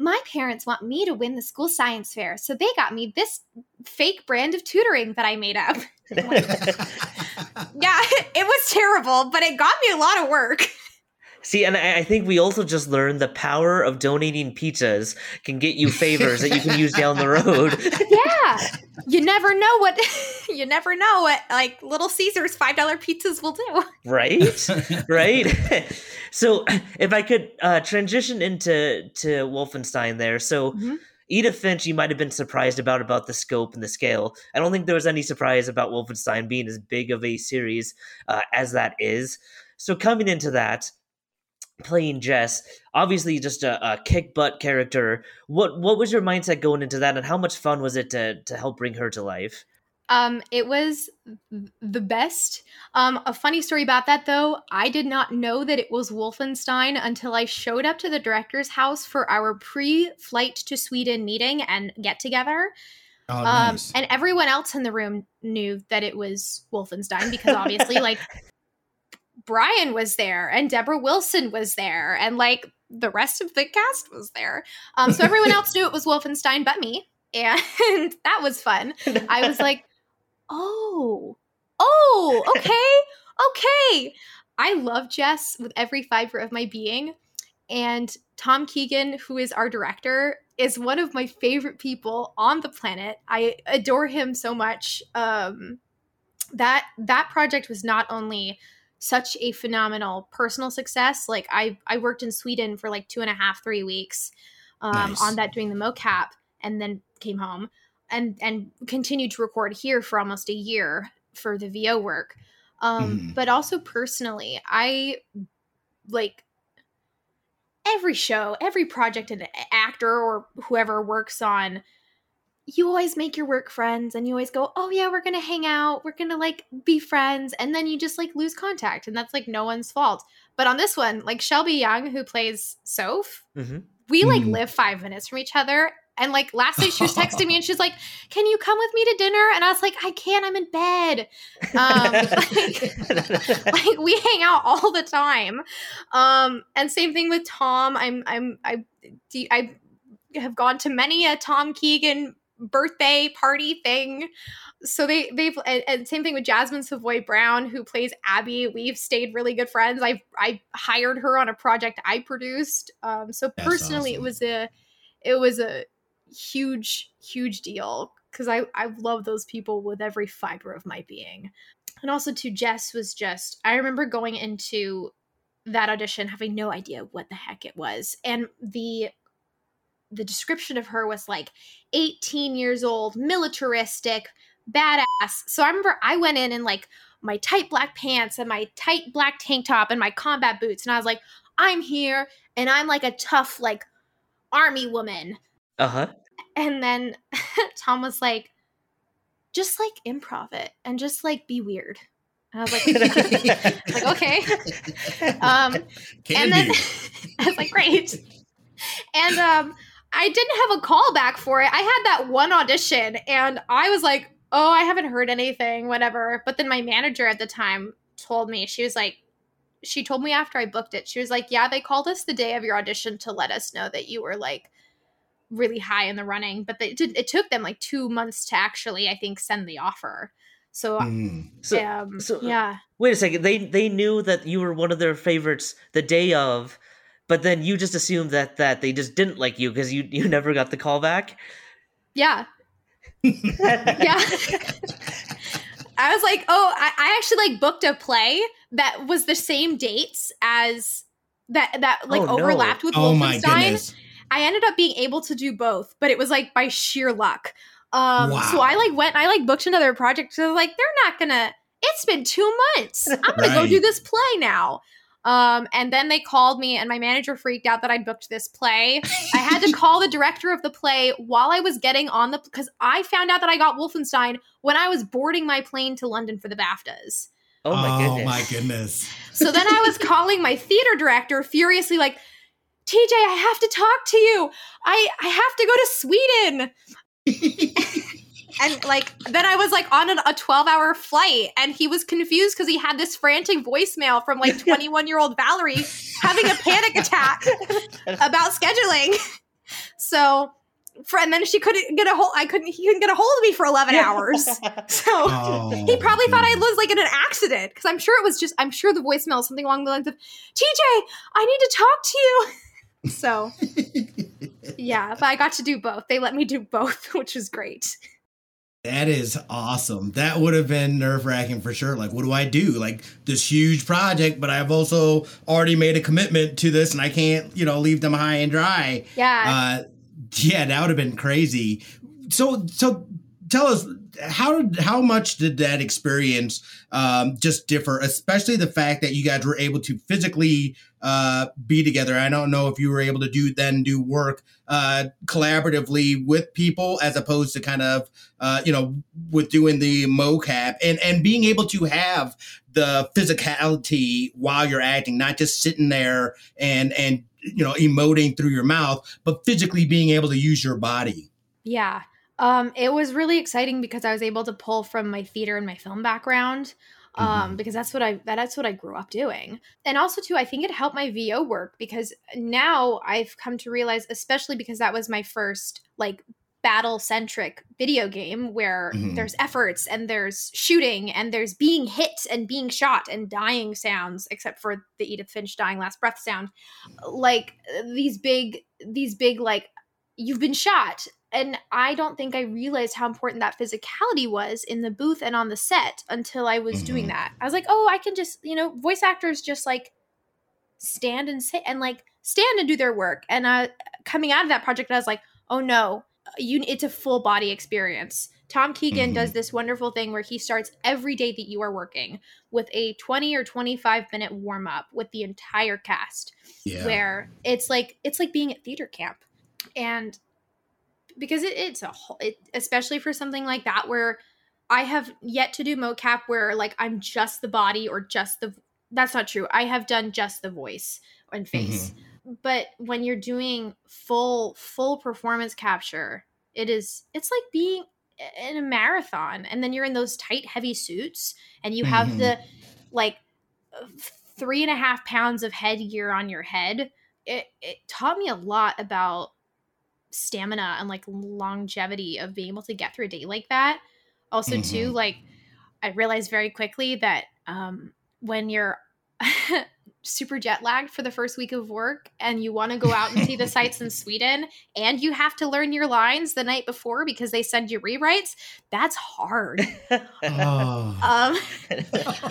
my parents want me to win the school science fair, so they got me this fake brand of tutoring that I made up. Oh yeah, it was terrible, but it got me a lot of work.
See, and I, think we also just learned the power of donating pizzas can get you favors that you can use down the road.
yeah, you never know what you never know what like Little Caesars five dollar pizzas will do.
Right, right. So, if I could uh, transition into to Wolfenstein, there. So. Mm-hmm. Edith Finch, you might have been surprised about about the scope and the scale. I don't think there was any surprise about Wolfenstein being as big of a series uh, as that is. So coming into that, playing Jess, obviously just a, a, kick butt character. What what was your mindset going into that, and how much fun was it to to help bring her to life?
Um, it was the best. Um, a funny story about that though, I did not know that it was Wolfenstein until I showed up to the director's house for our pre-flight to Sweden meeting and get together. Oh, um, nice. and everyone else in the room knew that it was Wolfenstein because obviously, like Brian was there and Debra Wilson was there and like the rest of the cast was there. Um, so everyone else knew it was Wolfenstein but me. And that was fun. I was like, oh, oh, okay, okay. I love Jess with every fiber of my being. And Tom Keegan, who is our director, is one of my favorite people on the planet. I adore him so much. Um, that that project was not only such a phenomenal personal success. Like I I worked in Sweden for like two and a half, three weeks um, nice. on that doing the mocap, and then came home and and continued to record here for almost a year for the VO work. Um, mm. But also personally, I like every show, every project an actor or whoever works on you always make your work friends and you always go, oh yeah, we're gonna hang out, we're gonna like be friends, and then you just like lose contact, and that's like no one's fault. But on this one, like Shelby Young, who plays Soph, mm-hmm. we like mm. live five minutes from each other. And like last night, she was texting me and she's like, "Can you come with me to dinner?" And I was like, "I can't. I'm in bed." Um, like, like we hang out all the time. Um, and same thing with Tom. I'm I'm I I have gone to many a Tom Keegan birthday party thing. So they they've and, and, same thing with Jasmine Savoy Brown who plays Abby. We've stayed really good friends. I I hired her on a project I produced. Um, so That's personally, awesome. it was a it was a huge huge deal because I I love those people with every fiber of my being. And also to Jess was just I remember going into that audition having no idea what the heck it was and the the description of her was like 18 years old, militaristic, badass. So I remember I went in and like my tight black pants and my tight black tank top and my combat boots. And I was like, I'm here and I'm like a tough, like, army woman.
Uh huh.
And then Tom was like, just like improv it and just like be weird. And I was like, like okay. Um, and then I was like, great. And um, I didn't have a callback for it. I had that one audition and I was like, oh, I haven't heard anything, whatever. But then my manager at the time told me, she was like, she told me after I booked it, she was like, yeah, they called us the day of your audition to let us know that you were like really high in the running. But they did, it took them like two months to actually, I think, send the offer. So, mm. so, um, so, yeah.
Wait a second. They they knew that you were one of their favorites the day of, but then you just assumed that that they just didn't like you because you you never got the call back.
Yeah, yeah. I was like, oh, I, I, actually like booked a play that was the same dates as that that like oh, overlapped no. with oh, Wolfenstein. I ended up being able to do both, but it was like by sheer luck. Um, wow. so I like went, I like booked another project. So like, they're not gonna. It's been two months. I'm gonna right. go do this play now. Um, and then they called me, and my manager freaked out that I booked this play. I had to call the director of the play while I was getting on the because I found out that I got Wolfenstein when I was boarding my plane to London for the BAFTAs.
Oh my goodness!
Oh my goodness!
So then I was calling my theater director furiously, like, "TJ, I have to talk to you. I I have to go to Sweden." and like then I was like on an, a 12 hour flight and he was confused because he had this frantic voicemail from like 21 year old Valerie having a panic attack about scheduling. So for, and then she couldn't get a hold I couldn't he couldn't get a hold of me for 11 hours. So oh, he probably thought I was like in an accident because I'm sure it was just I'm sure the voicemail is something along the lines of TJ, I need to talk to you. So yeah, but I got to do both. They let me do both, which was great.
That is awesome. That would have been nerve wracking for sure. Like, what do I do? Like, this huge project, but I've also already made a commitment to this and I can't, you know, leave them high and dry.
Yeah.
Uh, yeah, that would have been crazy. So, so tell us how how much did that experience um, just differ, especially the fact that you guys were able to physically uh, be together. I don't know if you were able to do then do work uh, collaboratively with people as opposed to kind of uh, you know with doing the mocap and and being able to have the physicality while you're acting, not just sitting there and and you know emoting through your mouth, but physically being able to use your body.
Yeah. Um, it was really exciting because I was able to pull from my theater and my film background um mm-hmm. because that's what i that's what i grew up doing and also too i think it helped my vo work because now i've come to realize especially because that was my first like battle centric video game where mm-hmm. there's efforts and there's shooting and there's being hit and being shot and dying sounds except for the edith finch dying last breath sound like these big these big like you've been shot and I don't think I realized how important that physicality was in the booth and on the set until I was mm-hmm. doing that. I was like, oh, I can just, you know, voice actors just like stand and sit and like stand and do their work. And uh, coming out of that project, I was like, oh no, you, it's a full body experience. Tom Keegan mm-hmm. does this wonderful thing where he starts every day that you are working with a 20 or 25 minute warm up with the entire cast. Yeah. Where it's like it's like being at theater camp. And because it, it's a whole, it, especially for something like that where I have yet to do mocap where like I'm just the body or just the that's not true. I have done just the voice and face. Mm-hmm. But when you're doing full full performance capture, it is it's like being in a marathon and then you're in those tight heavy suits and you have mm-hmm. the like three and a half pounds of headgear on your head it, it taught me a lot about stamina and like longevity of being able to get through a day like that. Also, mm-hmm. too, like I realized very quickly that um, when you're super jet lagged for the first week of work and you want to go out and see the sights in Sweden and you have to learn your lines the night before because they send you rewrites, that's hard. oh. um,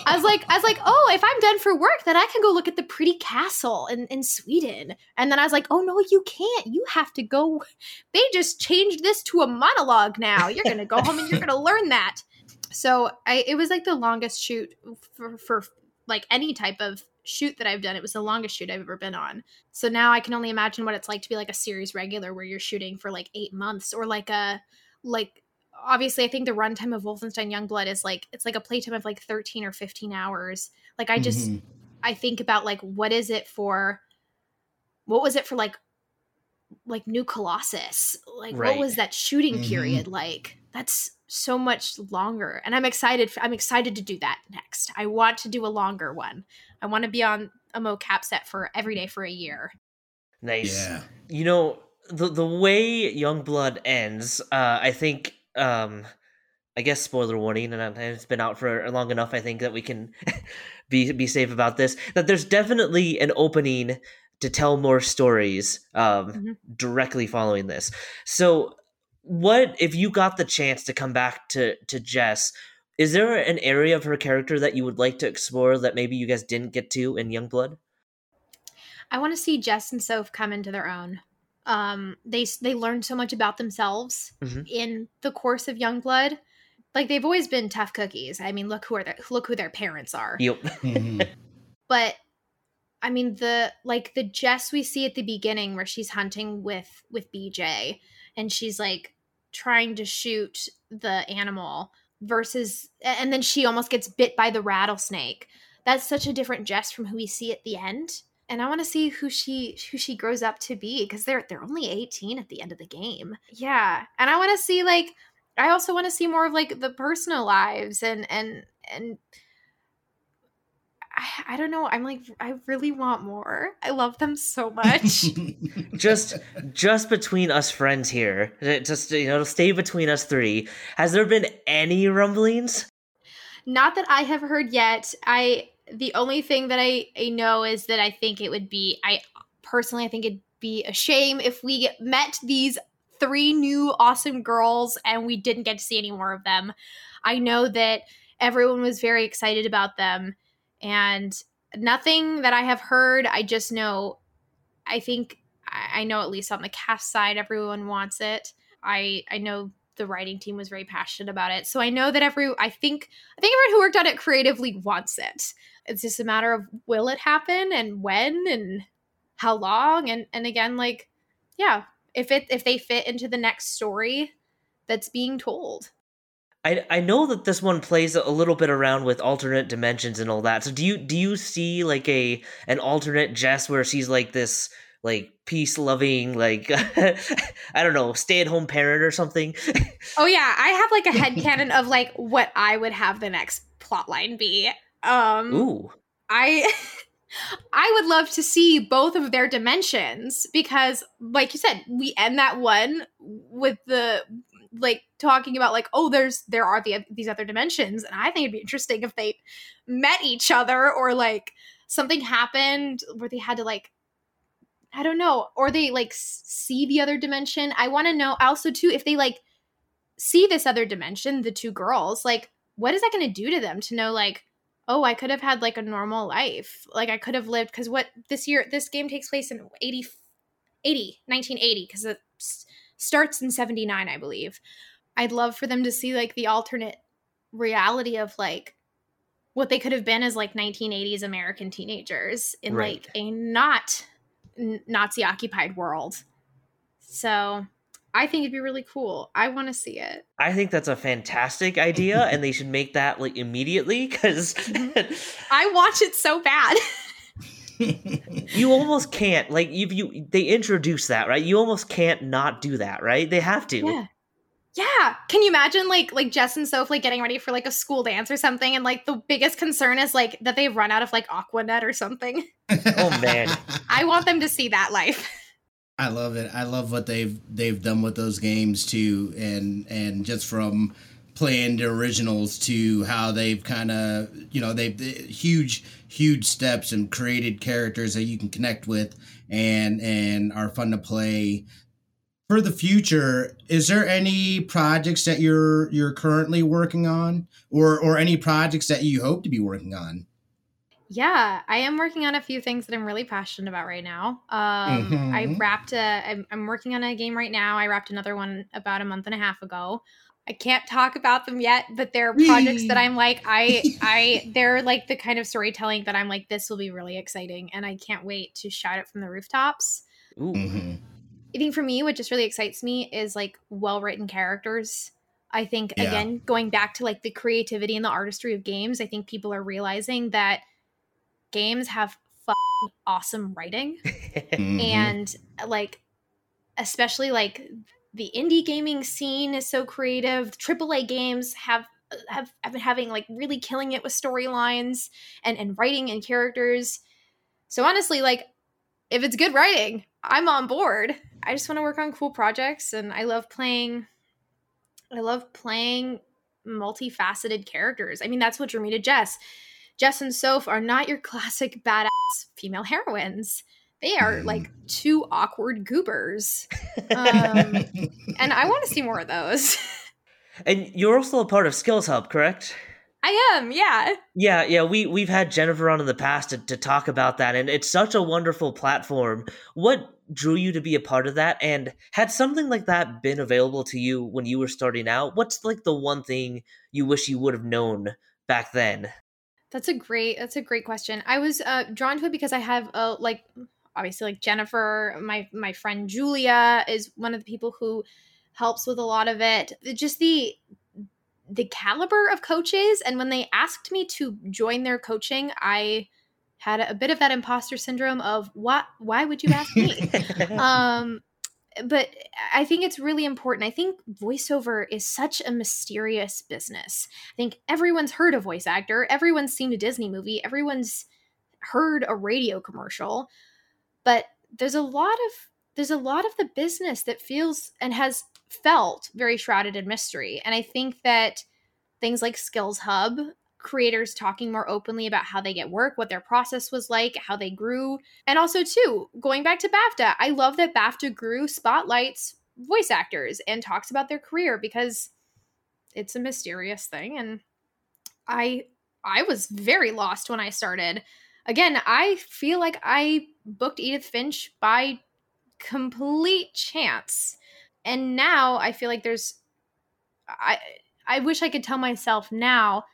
I was like, I was like, oh, if I'm done for work, then I can go look at the pretty castle in, in Sweden. And then I was like, oh no, you can't. You have to go. They just changed this to a monologue now. You're gonna go home and you're gonna learn that. So I it was like the longest shoot for, for like any type of shoot that I've done. It was the longest shoot I've ever been on. So now I can only imagine what it's like to be like a series regular where you're shooting for like eight months or like a like obviously I think the runtime of Wolfenstein Youngblood is like it's like a playtime of like 13 or 15 hours. Like I just mm-hmm. I think about like what is it for what was it for like like New Colossus? Like right. what was that shooting mm-hmm. period like? That's so much longer and i'm excited i'm excited to do that next i want to do a longer one i want to be on a mocap set for every day for a year
nice yeah. you know the the way Youngblood ends uh i think um i guess spoiler warning and it's been out for long enough i think that we can be be safe about this that there's definitely an opening to tell more stories um, mm-hmm. directly following this. So what if you got the chance to come back to to Jess? Is there an area of her character that you would like to explore that maybe you guys didn't get to in Youngblood?
I want to see Jess and Soph come into their own. Um, they they learn so much about themselves mm-hmm. in the course of Youngblood. Like they've always been tough cookies. I mean, look who are their, look who their parents are.
Yep.
Mm-hmm. but I mean the like the Jess we see at the beginning where she's hunting with with BJ and she's like trying to shoot the animal versus and then she almost gets bit by the rattlesnake. That's such a different Jess from who we see at the end. And I want to see who she who she grows up to be because they're they're only 18 at the end of the game. Yeah. And I want to see like I also want to see more of like the personal lives and and and I, I don't know. I'm like, I really want more. I love them so much.
just, just between us friends here, eh, just you know, stay between us three. Has there been any rumblings?
Not that I have heard yet. I the only thing that I, I know is that I think it would be. I personally, I think it'd be a shame if we met these three new awesome girls and we didn't get to see any more of them. I know that everyone was very excited about them and nothing that I have heard. I just know, I think, I know at least on the cast side, everyone wants it. I I know the writing team was very passionate about it. So I know that every I think I think everyone who worked on it creatively wants it. It's just a matter of will it happen and when and how long and and again like yeah, if it if they fit into the next story that's being told.
I I know that this one plays a little bit around with alternate dimensions and all that. So do you do you see like a an alternate Jess where she's like this like peace loving like I don't know stay at home parent or something?
oh yeah, I have like a head canon of like what I would have the next plotline be. Um
Ooh.
I I would love to see both of their dimensions because like you said, we end that one with the like talking about like oh there's there are the, these other dimensions and i think it'd be interesting if they met each other or like something happened where they had to like i don't know or they like see the other dimension. I want to know also too if they like see this other dimension the two girls like what is that going to do to them to know like oh i could have had like a normal life. Like i could have lived because what this year this game takes place in 80 80 1980 because it starts in 79 i believe i'd love for them to see like the alternate reality of like what they could have been as like 1980s american teenagers in right. like a not nazi occupied world so I think it'd be really cool. I want to see it.
I think that's a fantastic idea, and they should make that like immediately because
mm-hmm. I watch it so bad.
you almost can't like if you they introduce that right? You almost can't not do that right? They have to.
Yeah. Yeah. Can you imagine like like jess and soph like getting ready for like a school dance or something and like the biggest concern is like that they've run out of like Aqua Net or something?
Oh man.
I want them to see that life.
I love it. I love what they've they've done with those games too and and just from the originals to how they've kind of you know they've huge huge steps and created characters that you can connect with and and are fun to play for the future is there any projects that you're you're currently working on or or any projects that you hope to be working on
Yeah, I am working on a few things that I'm really passionate about right now. Um, mm-hmm. I wrapped a. I'm, I'm working on a game right now. I wrapped another one about a month and a half ago. I can't talk about them yet, but they're projects that I'm like, I, I, they're like the kind of storytelling that I'm like, this will be really exciting, and I can't wait to shout it from the rooftops. Mm-hmm. I think for me, what just really excites me is like well written characters. I think yeah. again, going back to like the creativity and the artistry of games, I think people are realizing that games have awesome writing mm-hmm. and like especially like the indie gaming scene is so creative. AAA games have have, have been having like really killing it with storylines and and writing and characters. So honestly like if it's good writing i'm on board. I just want to work on cool projects and i love playing i love playing multifaceted characters. I mean that's what drew me to jess Jess and Soph are not your classic badass female heroines. They are like two awkward goobers. Um, and I want to see more of those.
and you're also a part of Skills Hub, correct?
I am, yeah.
Yeah, yeah. We we've had Jennifer on in the past to, to talk about that, and it's such a wonderful platform. What drew you to be a part of that? And had something like that been available to you when you were starting out? What's like the one thing you wish you would have known back then?
That's a great that's a great question. I was uh, drawn to it because I have a like obviously like Jennifer, my my friend Julia is one of the people who helps with a lot of it. Just the the caliber of coaches and when they asked me to join their coaching, I had a bit of that imposter syndrome of what why would you ask me? um but I think it's really important. I think voiceover is such a mysterious business. I think everyone's heard a voice actor, everyone's seen a Disney movie, everyone's heard a radio commercial, but there's a lot of there's a lot of the business that feels and has felt very shrouded in mystery. And I think that things like Skills Hub creators talking more openly about how they get work, what their process was like, how they grew. And also, too, going back to BAFTA, I love that BAFTA Crew spotlights voice actors and talks about their career because it's a mysterious thing and I I was very lost when I started. Again, I feel like I booked Edith Finch by complete chance. And now I feel like there's I I wish I could tell myself now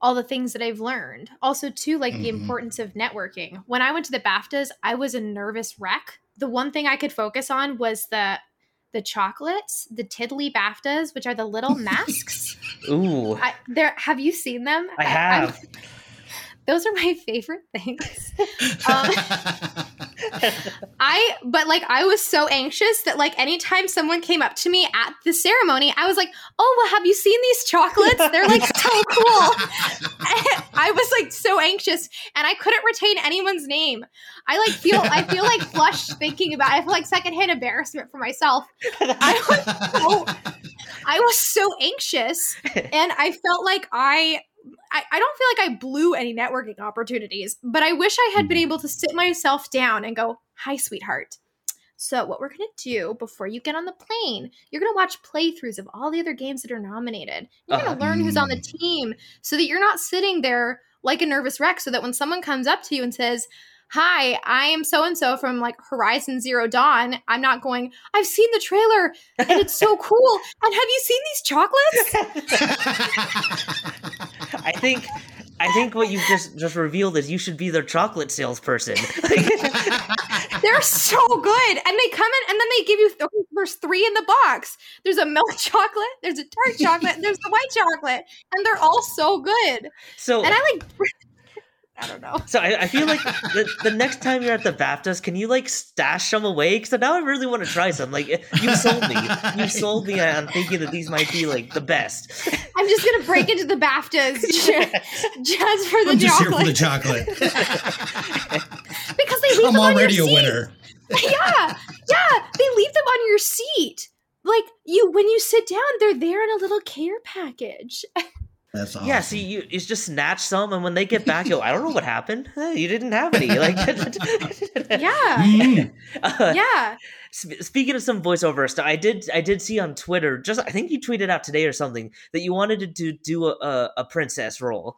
all the things that I've learned. Also, too, like mm-hmm. the importance of networking. When I went to the BAFTAs, I was a nervous wreck. The one thing I could focus on was the the chocolates, the Tiddly BAFTAs, which are the little masks.
Ooh.
I, there have you seen them?
I have.
I, those are my favorite things. um, I, but like, I was so anxious that like anytime someone came up to me at the ceremony, I was like, "Oh, well, have you seen these chocolates? They're like so cool." I was like so anxious, and I couldn't retain anyone's name. I like feel, I feel like flushed thinking about. It. I feel like secondhand embarrassment for myself. I was so, I was so anxious, and I felt like I I, I don't feel like I blew any networking opportunities, but I wish I had been mm-hmm. able to sit myself down and go, Hi, sweetheart. So, what we're going to do before you get on the plane, you're going to watch playthroughs of all the other games that are nominated. You're going to uh, learn who's on the mm. team so that you're not sitting there like a nervous wreck. So that when someone comes up to you and says, Hi, I am so and so from like Horizon Zero Dawn. I'm not going, I've seen the trailer and it's so cool. And have you seen these chocolates?
I think I think what you just just revealed is you should be their chocolate salesperson.
They're so good, and they come in and then they give you th- there's three in the box. There's a milk chocolate, there's a dark chocolate, there's the white chocolate, and they're all so good.
So
and I like I don't know.
So I, I feel like the, the, next time you're at the BAFTAs, can you like stash some away? Because now I really want to try some. Like eh, you sold me, you sold me on thinking that these might be like the best.
I'm just gonna break into the BAFTAs just, just for the I'm just chocolate.
Here for the chocolate.
because they leave I'm them already on your a
seat. winner.
yeah, yeah, they leave them on your seat. Like you, when you sit down, they're there in a little care package.
That's awesome.
Yeah, see, you, you just snatch some, and when they get back, you go, I don't know what happened. You didn't have any. Like,
yeah, mm. uh, yeah.
Speaking of some voiceover stuff, I did I did see on Twitter. Just I think you tweeted out today or something that you wanted to do do a, a princess role.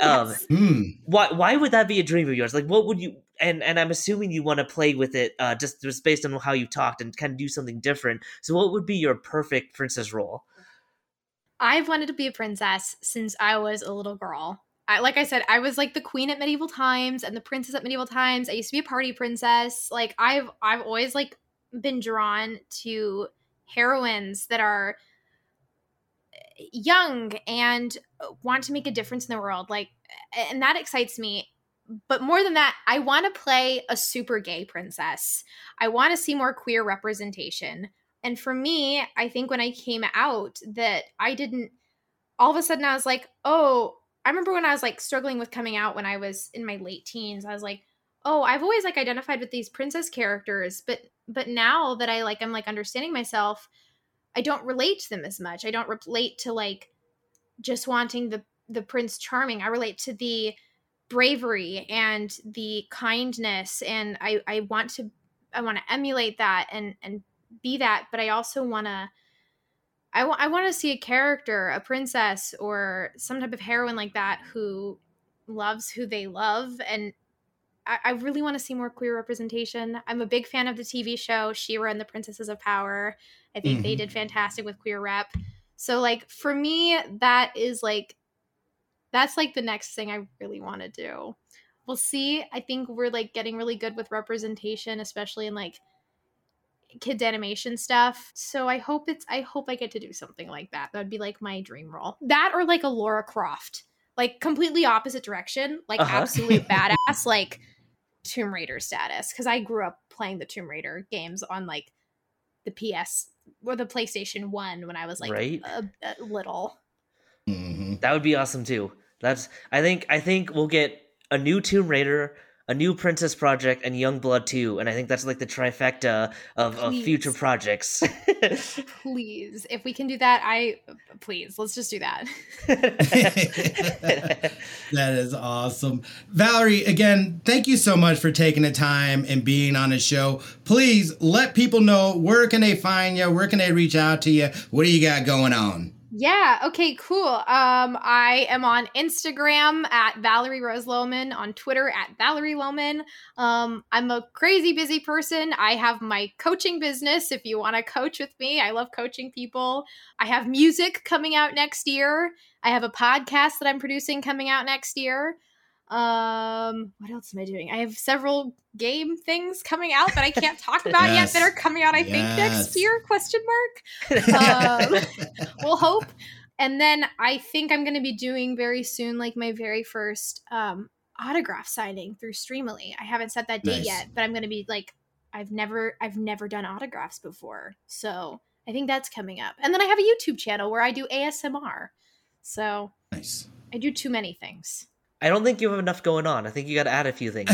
Yes.
Um, mm.
Why why would that be a dream of yours? Like, what would you? And and I'm assuming you want to play with it, uh, just just based on how you talked and kind of do something different. So, what would be your perfect princess role?
I've wanted to be a princess since I was a little girl. I, like I said, I was like the queen at medieval times and the princess at medieval times. I used to be a party princess. Like I've I've always like been drawn to heroines that are eh, young and want to make a difference in the world. Like and that excites me. But more than that, I want to play a super gay princess. I want to see more queer representation. And for me, I think when I came out that I didn't all of a sudden I was like, "Oh, I remember when I was like struggling with coming out when I was in my late teens. I was like, "Oh, I've always like identified with these princess characters, but but now that I like I'm like understanding myself, I don't relate to them as much. I don't relate to like just wanting the the prince charming. I relate to the bravery and the kindness and I I want to I want to emulate that and and be that, but I also want to I, w- I want to see a character, a princess or some type of heroine like that who loves who they love and I, I really want to see more queer representation. I'm a big fan of the TV show She-Ra and the Princesses of Power. I think mm-hmm. they did fantastic with queer rep. So like for me that is like that's like the next thing I really want to do. We'll see. I think we're like getting really good with representation especially in like kids animation stuff. So I hope it's I hope I get to do something like that. That'd be like my dream role. That or like a Laura Croft. Like completely opposite direction, like uh-huh. absolute badass like Tomb Raider status cuz I grew up playing the Tomb Raider games on like the PS or the PlayStation 1 when I was like
right?
a, a little.
Mm-hmm.
That would be awesome too. That's I think I think we'll get a new Tomb Raider a new Princess Project, and Youngblood 2. And I think that's like the trifecta of, of future projects.
please. If we can do that, I please, let's just do that.
that is awesome. Valerie, again, thank you so much for taking the time and being on the show. Please let people know where can they find you? Where can they reach out to you? What do you got going on?
Yeah. Okay. Cool. Um, I am on Instagram at Valerie Rose Lohman, on Twitter at Valerie Lohman. Um, I'm a crazy busy person. I have my coaching business. If you want to coach with me, I love coaching people. I have music coming out next year. I have a podcast that I'm producing coming out next year. Um, what else am I doing? I have several game things coming out that I can't talk about yes. yet that are coming out, I yes. think, next year? Question mark. um, we'll hope. And then I think I'm going to be doing very soon, like my very first um, autograph signing through Streamily. I haven't set that date nice. yet, but I'm going to be like, I've never, I've never done autographs before, so I think that's coming up. And then I have a YouTube channel where I do ASMR. So
nice.
I do too many things.
I don't think you have enough going on. I think you got to add a few things.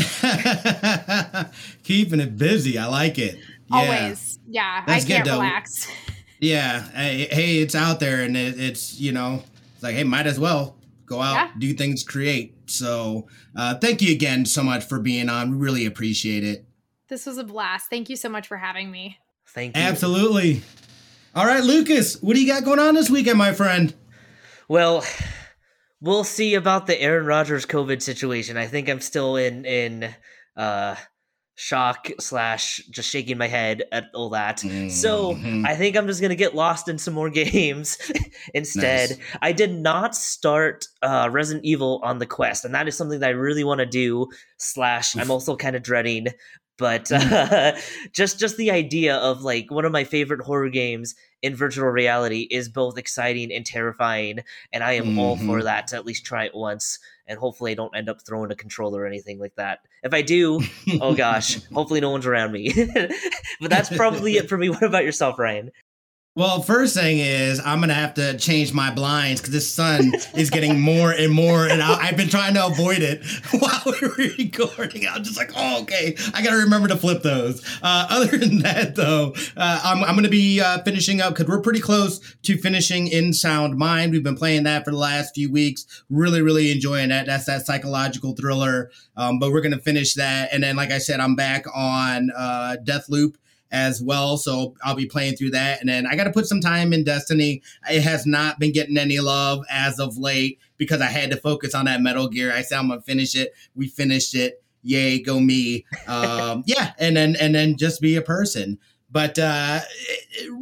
Keeping it busy. I like it.
Yeah. Always. Yeah. That's I can't relax.
Yeah. Hey, hey, it's out there and it, it's, you know, it's like, hey, might as well go out, yeah. do things, create. So uh, thank you again so much for being on. We really appreciate it.
This was a blast. Thank you so much for having me.
Thank you.
Absolutely. All right, Lucas, what do you got going on this weekend, my friend?
Well, we'll see about the Aaron Rodgers COVID situation. I think I'm still in in uh shock slash just shaking my head at all that. Mm-hmm. So I think I'm just gonna get lost in some more games instead. Nice. I did not start uh, Resident Evil on the Quest, and that is something that I really want to do. Slash, I'm also kind of dreading but uh, just just the idea of like one of my favorite horror games in virtual reality is both exciting and terrifying and i am mm-hmm. all for mm-hmm. that to at least try it once and hopefully i don't end up throwing a controller or anything like that if i do oh gosh hopefully no one's around me but that's probably it for me what about yourself ryan
Well, first thing is I'm gonna have to change my blinds because this sun is getting more and more, and I, have been trying to avoid it while we were recording. I'm just like, oh, okay, I gotta remember to flip those. Uh, other than that, though, uh, I'm, I'm gonna be uh, finishing up because we're pretty close to finishing In Sound Mind. We've been playing that for the last few weeks. Really, really enjoying that. That's that psychological thriller. Um, but we're gonna finish that, and then, like I said, I'm back on uh, Deathloop as well. So I'll be playing through that. And then I got to put some time in Destiny. It has not been getting any love as of late because I had to focus on that Metal Gear. I said I'm gonna finish it. We finished it. Yay, go me. Um, yeah, and then and then just be a person. But uh,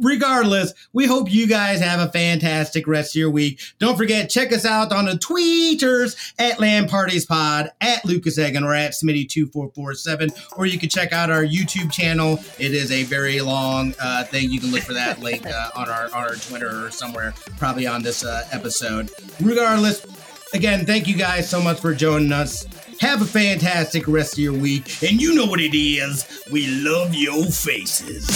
regardless, we hope you guys have a fantastic rest of your week. Don't forget, check us out on the tweeters at LAN Parties Pod, at Lucas Egan, or at Smitty2447, or you can check out our YouTube channel. It is a very long uh, thing. You can look for that link uh, on, our, on our Twitter or somewhere, probably on this uh, episode. Regardless, again, thank you guys so much for joining us. Have a fantastic rest of your week. And you know what it is. We love your faces.